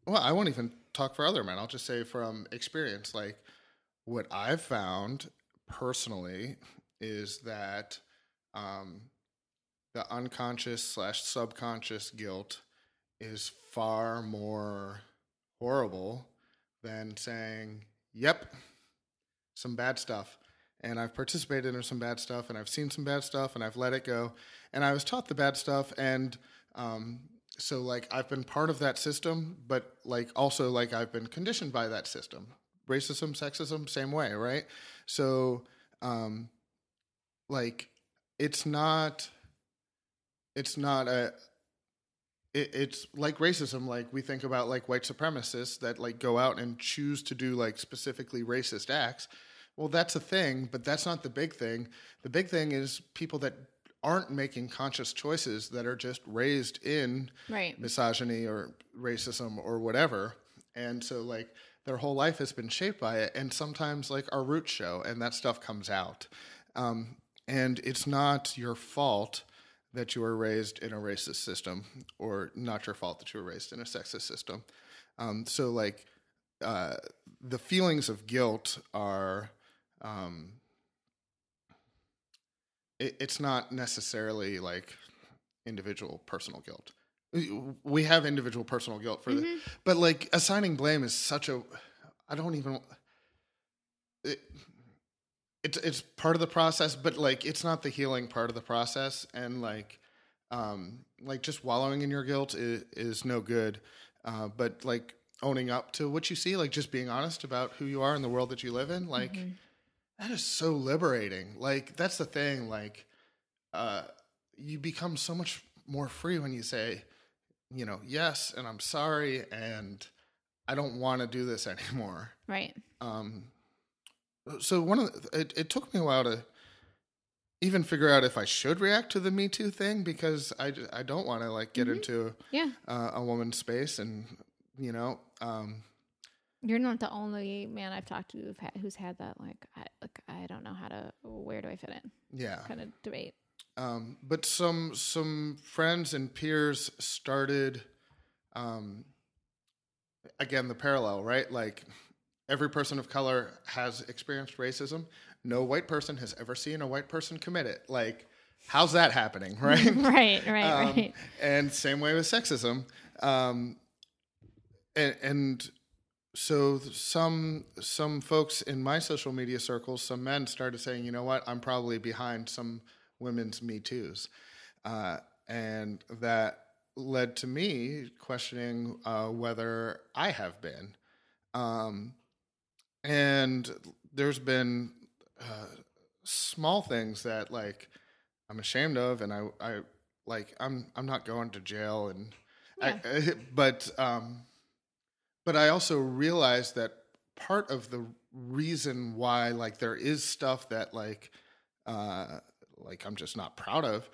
well, I won't even talk for other men. I'll just say from experience, like what I've found personally is that um, the unconscious slash subconscious guilt is far more horrible than saying, "Yep, some bad stuff." And I've participated in some bad stuff, and I've seen some bad stuff, and I've let it go. And I was taught the bad stuff, and um, so like I've been part of that system, but like also like I've been conditioned by that system. Racism, sexism, same way, right? So um like it's not it's not a it's like racism like we think about like white supremacists that like go out and choose to do like specifically racist acts well that's a thing but that's not the big thing. The big thing is people that aren't making conscious choices that are just raised in Right. misogyny or racism or whatever. And so like their whole life has been shaped by it. And sometimes like our roots show and that stuff comes out. Um, and it's not your fault that you were raised in a racist system or not your fault that you were raised in a sexist system. Um, so like uh, the feelings of guilt are um, it, it's not necessarily like individual personal guilt. We have individual personal guilt for the, but like assigning blame is such a, I don't even, it, it's it's part of the process, but like it's not the healing part of the process, and like, um, like just wallowing in your guilt is, is no good, uh, but like owning up to what you see, like just being honest about who you are and the world that you live in, like that is so liberating. Like that's the thing. Like uh, you become so much more free when you say, you know, yes, and I'm sorry, and I don't want to do this anymore. Right. Um, so one of the, it, it took me a while to even figure out if I should react to the Me Too thing because I, I don't want to like get into Yeah. uh, a woman's space and you know um, You're not the only man I've talked to who've had, who's had that like I like I don't know how to where do I fit in? Yeah. Kind of debate. um, but some some friends and peers started um, again the parallel right? Like every person of color has experienced racism. No white person has ever seen a white person commit it. Like how's that happening right? Right, right, Um, right. and same way with sexism. Um, and, and so some some folks in my social media circles some men started saying you know what? I'm probably behind some women's me toos. Uh, and that led to me questioning uh, whether i have been. Um, and there's been uh, small things that like i'm ashamed of and i i like i'm i'm not going to jail and I, but um but i also realized that part of the reason why like there is stuff that like uh like i'm just not proud of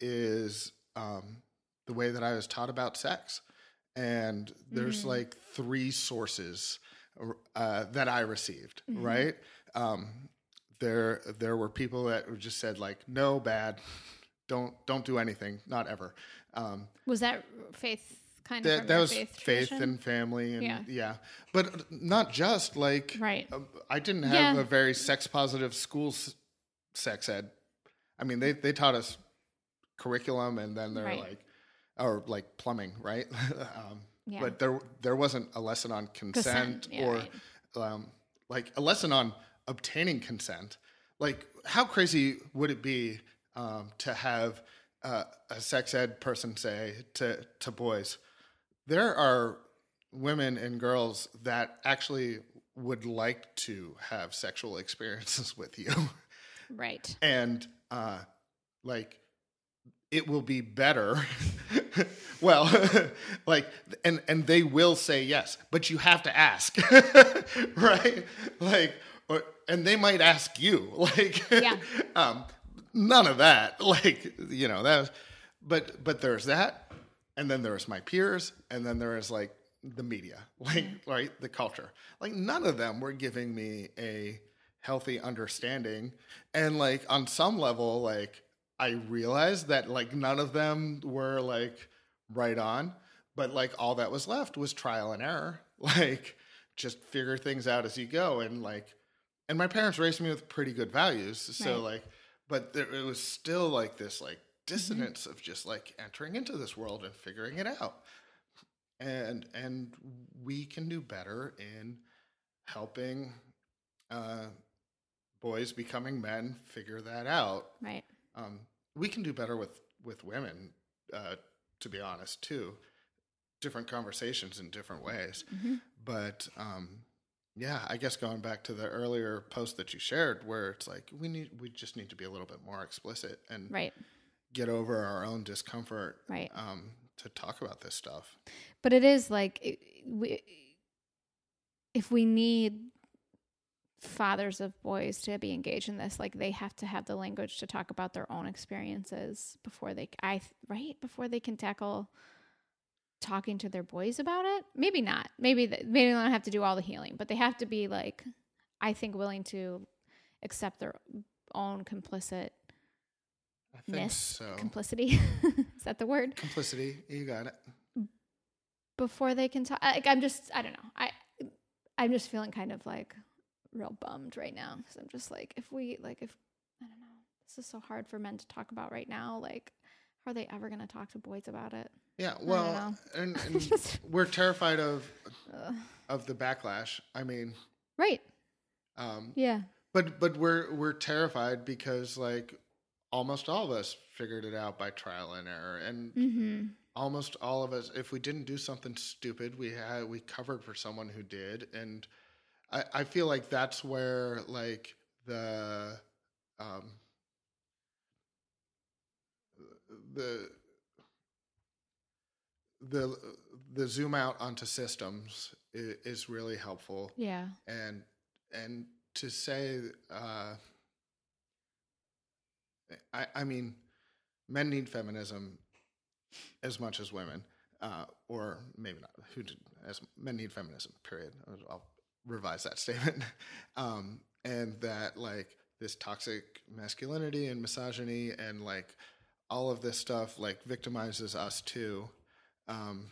is um the way that i was taught about sex. And there's like three sources uh, that i received right? Um there there were people that just said like no bad. Don't don't do anything. Not ever. Um Was that faith kind that, from that was faith, faith and family and yeah. Yeah. but not just like Right. um, i didn't have Yeah. a very sex positive school s- sex ed i mean they they taught us curriculum and then they're Right. like or like plumbing right um Yeah. but there there wasn't a lesson on consent, Consent, or right. um like a lesson on obtaining consent like how crazy would it be um to have uh, a sex ed person say to to boys there are women and girls that actually would like to have sexual experiences with you. Right. and uh like it will be better. Well like and and they will say yes but you have to ask. Right? Like or, and they might ask you. Like Yeah. um none of that. Like you know that but but there's that and then there's my peers and then there is like the media like mm-hmm. right the culture like none of them were giving me a healthy understanding and like on some level like i realized that like none of them were like right on but like all that was left was trial and error. Like just figure things out as you go. And like, and my parents raised me with pretty good values. So Right. like, but there, it was still like this like dissonance of just like entering into this world and figuring it out. And and we can do better in helping uh, boys becoming men figure that out. Right. Um, we can do better with with women, uh, to be honest, too. Different conversations in different ways, Mhm. but um, yeah, I guess going back to the earlier post that you shared, where it's like we need we just need to be a little bit more explicit and Right. Get over our own discomfort Right. um, to talk about this stuff. But it is like it, we, if we need fathers of boys to be engaged in this, like they have to have the language to talk about their own experiences before they, I right before they can tackle talking to their boys about it. Maybe not. Maybe th- maybe they don't have to do all the healing, but they have to be like, I think, willing to accept their own complicit I think so. complicity. is that the word? Complicity, you got it. before they can talk. Like I'm just, I don't know. I, I'm just feeling kind of like real bummed right now because I'm just like, if we like, if I don't know, this is so hard for men to talk about right now. Like, how are they ever going to talk to boys about it? Yeah, well, and, and Just- we're terrified of Ugh. of the backlash. I mean, right? um, Yeah. but but we're we're terrified because like almost all of us figured it out by trial and error, and Mm-hmm. almost all of us, if we didn't do something stupid, we had we covered for someone who did, and I, I feel like that's where like the um, the the the zoom out onto systems is, is really helpful Yeah. and and to say uh I, I mean men need feminism as much as women uh or maybe not who did, as men need feminism period. I'll- revise that statement. Um and that like this toxic masculinity and misogyny and like all of this stuff like victimizes us too. Um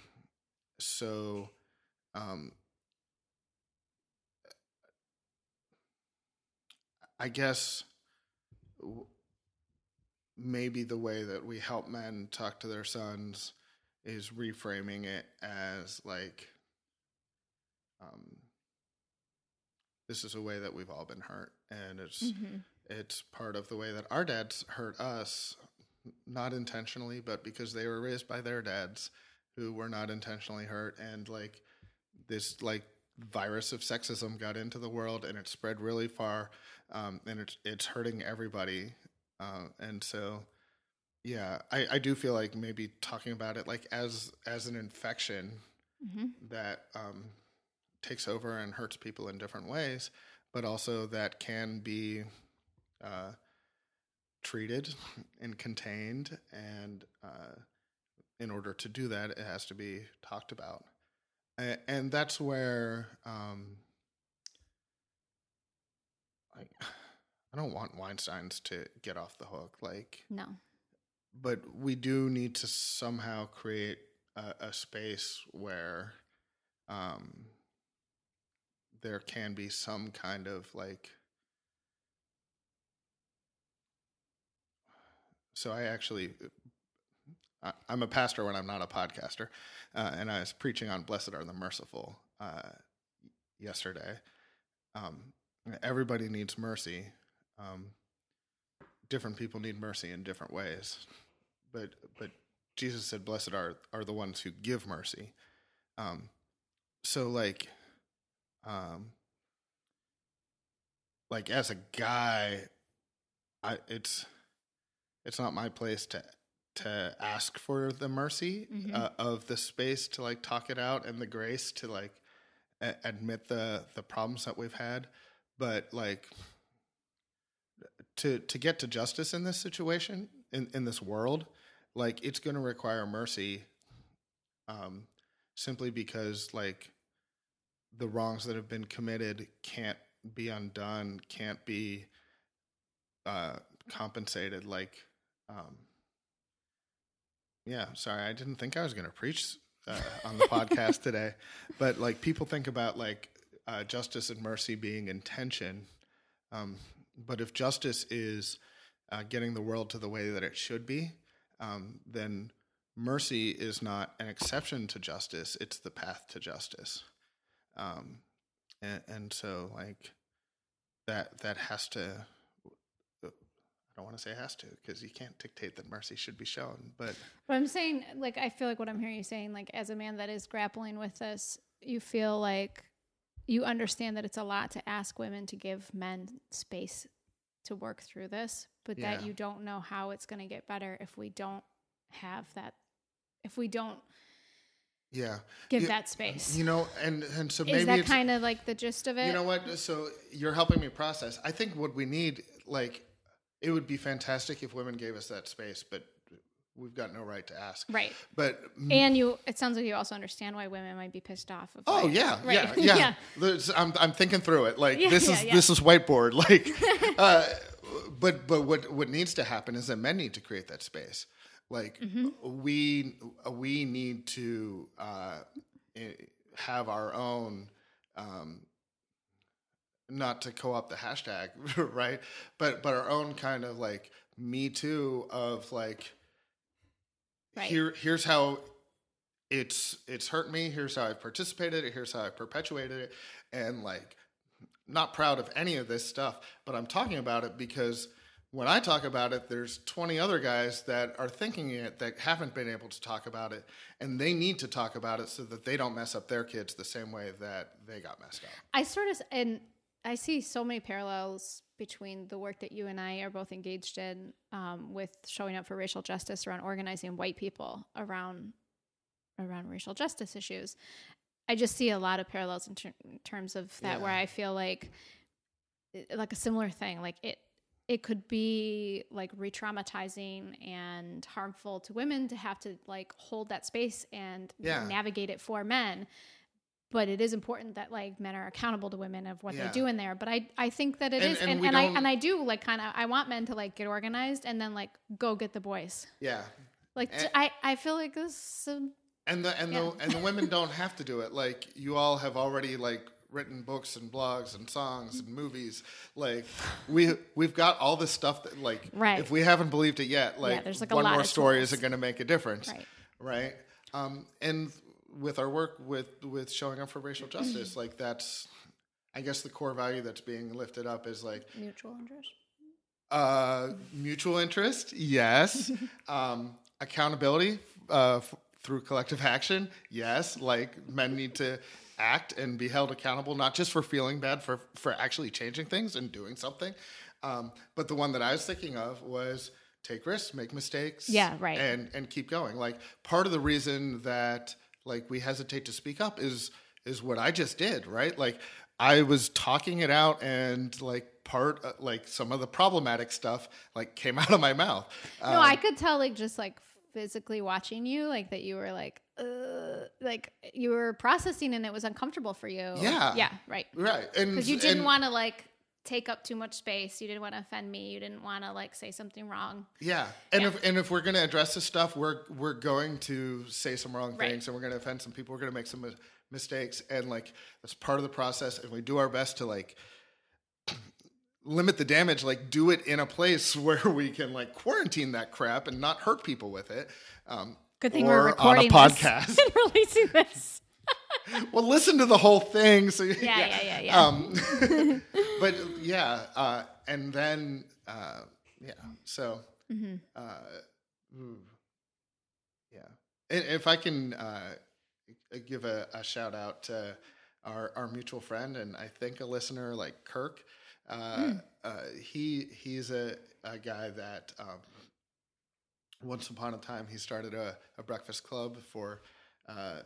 so um I guess w- maybe the way that we help men talk to their sons is reframing it as like um, this is a way that we've all been hurt and it's Mm-hmm. it's part of the way that our dads hurt us not intentionally but because they were raised by their dads who were not intentionally hurt and like this like virus of sexism got into the world and it spread really far um, and it's it's hurting everybody uh, and so yeah I, I do feel like maybe talking about it like as as an infection Mm-hmm. that um, takes over and hurts people in different ways, but also that can be uh, treated and contained. And uh, in order to do that, it has to be talked about. And, and that's where um, I, I don't want Weinstein's to get off the hook. Like, No. but we do need to somehow create a, a space where um, there can be some kind of like so i actually I, i'm a pastor when i'm not a podcaster uh, and i was preaching on blessed are the merciful uh, yesterday um, everybody needs mercy um, different people need mercy in different ways but but Jesus said, "Blessed are are the ones who give mercy." Um, so like, um, like as a guy, I it's it's not my place to to ask for the mercy Mhm. uh, of the space to like talk it out and the grace to like a- admit the the problems that we've had, but like to to get to justice in this situation in in this world like it's going to require mercy um simply because like the wrongs that have been committed can't be undone can't be uh compensated like um yeah sorry i didn't think i was going to preach uh, on the podcast today, but like people think about like uh, justice and mercy being in tension. Um, but if justice is uh, getting the world to the way that it should be, um, then mercy is not an exception to justice; it's the path to justice. Um, and, and so, like that that has to. I don't want to say has to because you can't dictate that mercy should be shown, but But I'm saying, like, I feel like what I'm hearing you saying, like, as a man that is grappling with this, you feel like you understand that it's a lot to ask women to give men space to work through this, but that you don't know how it's going to get better if we don't have that, if we don't yeah, give You- that space. You know, and and so maybe is that kind of like the gist of it? You know what? So you're helping me process. I think what we need, like, it would be fantastic if women gave us that space, but we've got no right to ask. right. But And you, it sounds like you also understand why women might be pissed off. Of oh like- yeah, right. yeah, yeah. yeah. I'm I'm thinking through it. Like Yeah, this yeah, is yeah. this is whiteboard. Like, uh, but but what what needs to happen is that men need to create that space. Like Mm-hmm. we we need to uh, have our own. Um, not to co-opt the hashtag, right? But but our own kind of like me too of like Right. here here's how it's it's hurt me, here's how I've participated, here's how I've perpetuated it, and like not proud of any of this stuff, but I'm talking about it because when I talk about it, there's 20 other guys that are thinking it that haven't been able to talk about it, and they need to talk about it so that they don't mess up their kids the same way that they got messed up. I sort of and I see so many parallels between the work that you and I are both engaged in um, with showing up for racial justice around organizing white people around around racial justice issues. I just see a lot of parallels in, ter- in terms of that, where I feel like like a similar thing, like it it could be like re-traumatizing and harmful to women to have to like hold that space and Yeah. navigate it for men but it is important that like men are accountable to women of what Yeah. they do in there but i i think that it And- is, and and, and i and i do like kind of i want men to like get organized and then like go get the boys Yeah. like And- i i feel like this um, And the and Yeah. the and the women don't have to do it. Like you all have already like written books and blogs and songs and movies. Like we we've got all this stuff that like Right. if we haven't believed it yet, like, there's, like, one more story isn't going to make a difference, Right. Right. Um, and with our work with with showing up for racial justice, like that's I guess the core value that's being lifted up is like mutual interest uh, mutual interest, yes. um, accountability uh, f- through collective action, yes. Like men need to act and be held accountable, not just for feeling bad, for for actually changing things and doing something. Um, but the one that I was thinking of was take risks, make mistakes, Yeah, right. and and keep going. Like part of the reason that like we hesitate to speak up is is what I just did, right? Like I was talking it out and like part uh, like some of the problematic stuff like came out of my mouth. no Um, i could tell like just like physically watching you like that you were like uh, like you were processing and it was uncomfortable for you Yeah. yeah right right. And because you didn't want to like take up too much space you didn't want to offend me you didn't want to like say something wrong Yeah, and Yeah. if and if we're going to address this stuff, we're we're going to say some wrong Right. things, and we're going to offend some people. We're going to make some mistakes, and like that's part of the process. And we do our best to like limit the damage. Like do it in a place where we can like quarantine that crap and not hurt people with it. Um, Good thing or we're recording on a this podcast. and releasing this. well, listen to the whole thing. So yeah, yeah, yeah, yeah. Um, but yeah, uh, and then uh, yeah, so Mm-hmm. uh, yeah. And if I can uh, give a, a shout out to our our mutual friend and I think a listener like Kirk, uh, uh, he he's a, a guy that. Um, once upon a time, he started a, a breakfast club for uh,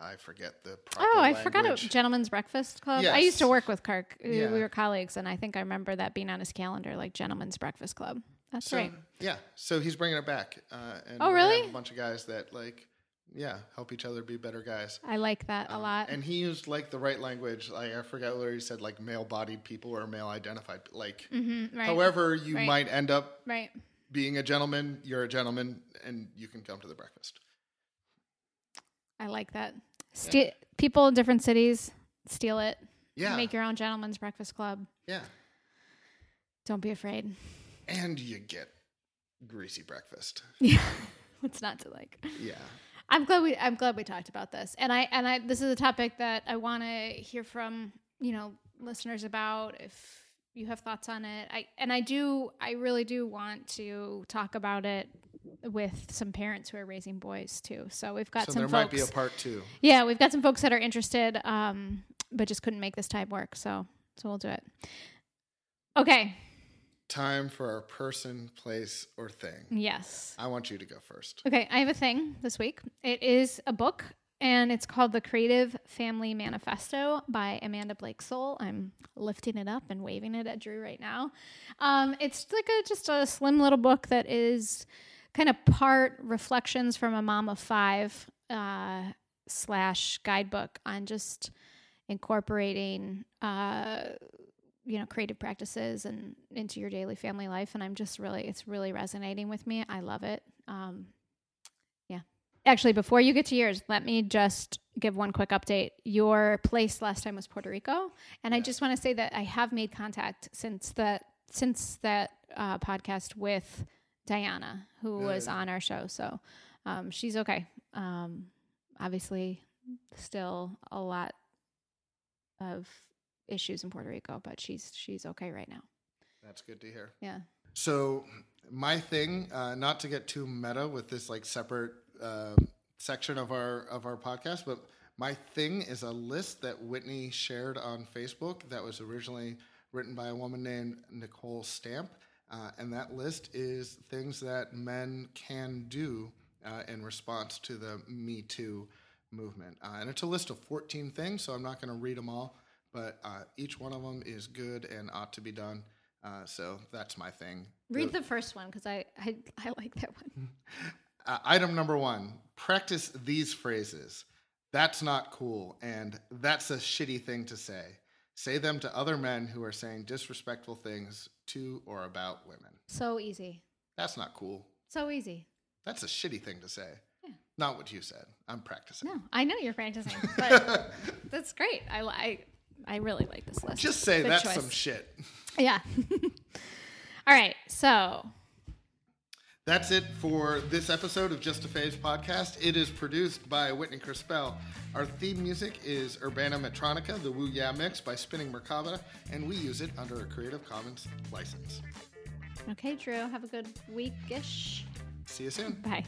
I forget the proper Oh, I forgot it. language. Gentlemen's Breakfast Club. I used to work with Kirk. We- Yeah. We were colleagues, and I think I remember that being on his calendar, like Gentlemen's Breakfast Club. That's So, right. Yeah, so he's bringing it back. Uh, and Oh, really? A bunch of guys that like, yeah, help each other be better guys. I like that a Um, lot. And he used like the right language. Like I forgot whether he said like male-bodied people or male-identified. Like, Mhm, right. however you Right. might end up right. being a gentleman, you're a gentleman, and you can come to the breakfast. I like that. Ste- People in different cities steal it. Yeah. Make your own gentleman's breakfast club. Yeah. Don't be afraid. And you get greasy breakfast. Yeah. What's not to like? Yeah. I'm glad we I'm glad we talked about this. And I and I this is a topic that I want to hear from, you know, listeners about if you have thoughts on it. I and I do I really do want to talk about it with some parents who are raising boys too. So we've got So some there folks might be a part two. Yeah, we've got some folks that are interested um but just couldn't make this time work. So so we'll do it. Okay. Time for our person, place, or thing. Yes. I want you to go first. Okay, I have a thing this week. It is a book and it's called The Creative Family Manifesto by Amanda Blake Soule. I'm lifting it up and waving it at Drew right now. Um, it's like a, just a slim little book that is kind of part reflections from a mom of five uh, slash guidebook on just incorporating uh, you know creative practices and into your daily family life and i'm just really it's really resonating with me. I love it. Um yeah. Actually before you get to yours let me just give one quick update. Your place last time was puerto rico and i just want to say that i have made contact since that since that uh, podcast with diana who was Good. on our show so um, she's okay um, obviously still a lot of issues in Puerto Rico, but she's she's okay right now. That's good to hear. Yeah. So my thing, uh, not to get too meta with this like separate uh, section of our of our podcast, but my thing is a list that Whitney shared on Facebook that was originally written by a woman named Nicole Stamp, uh, and that list is things that men can do uh, in response to the Me Too movement, uh, and it's a list of 14 things. So I'm not going to read them all, but uh, each one of them is good and ought to be done. Uh, so that's my thing. Read the first one because I, I I like that one. Uh, item number one practice these phrases. That's not cool, and that's a shitty thing to say. Say them to other men who are saying disrespectful things to or about women. So easy. That's not cool. So easy. That's a shitty thing to say. Yeah. Not what you said. I'm practicing. No, I know you're practicing, but that's great. I I I really like this list. Just say Good that's choice. some shit. Yeah. All right. So That's it for this episode of Just a Phase podcast. It is produced by Whitney Crispell. Our theme music is Urbana Metronica, the Woo Yeah Mix by Spinning Merkaba, and we use it under a Creative Commons license. okay, Drew. Have a good weekish. See you soon. Bye.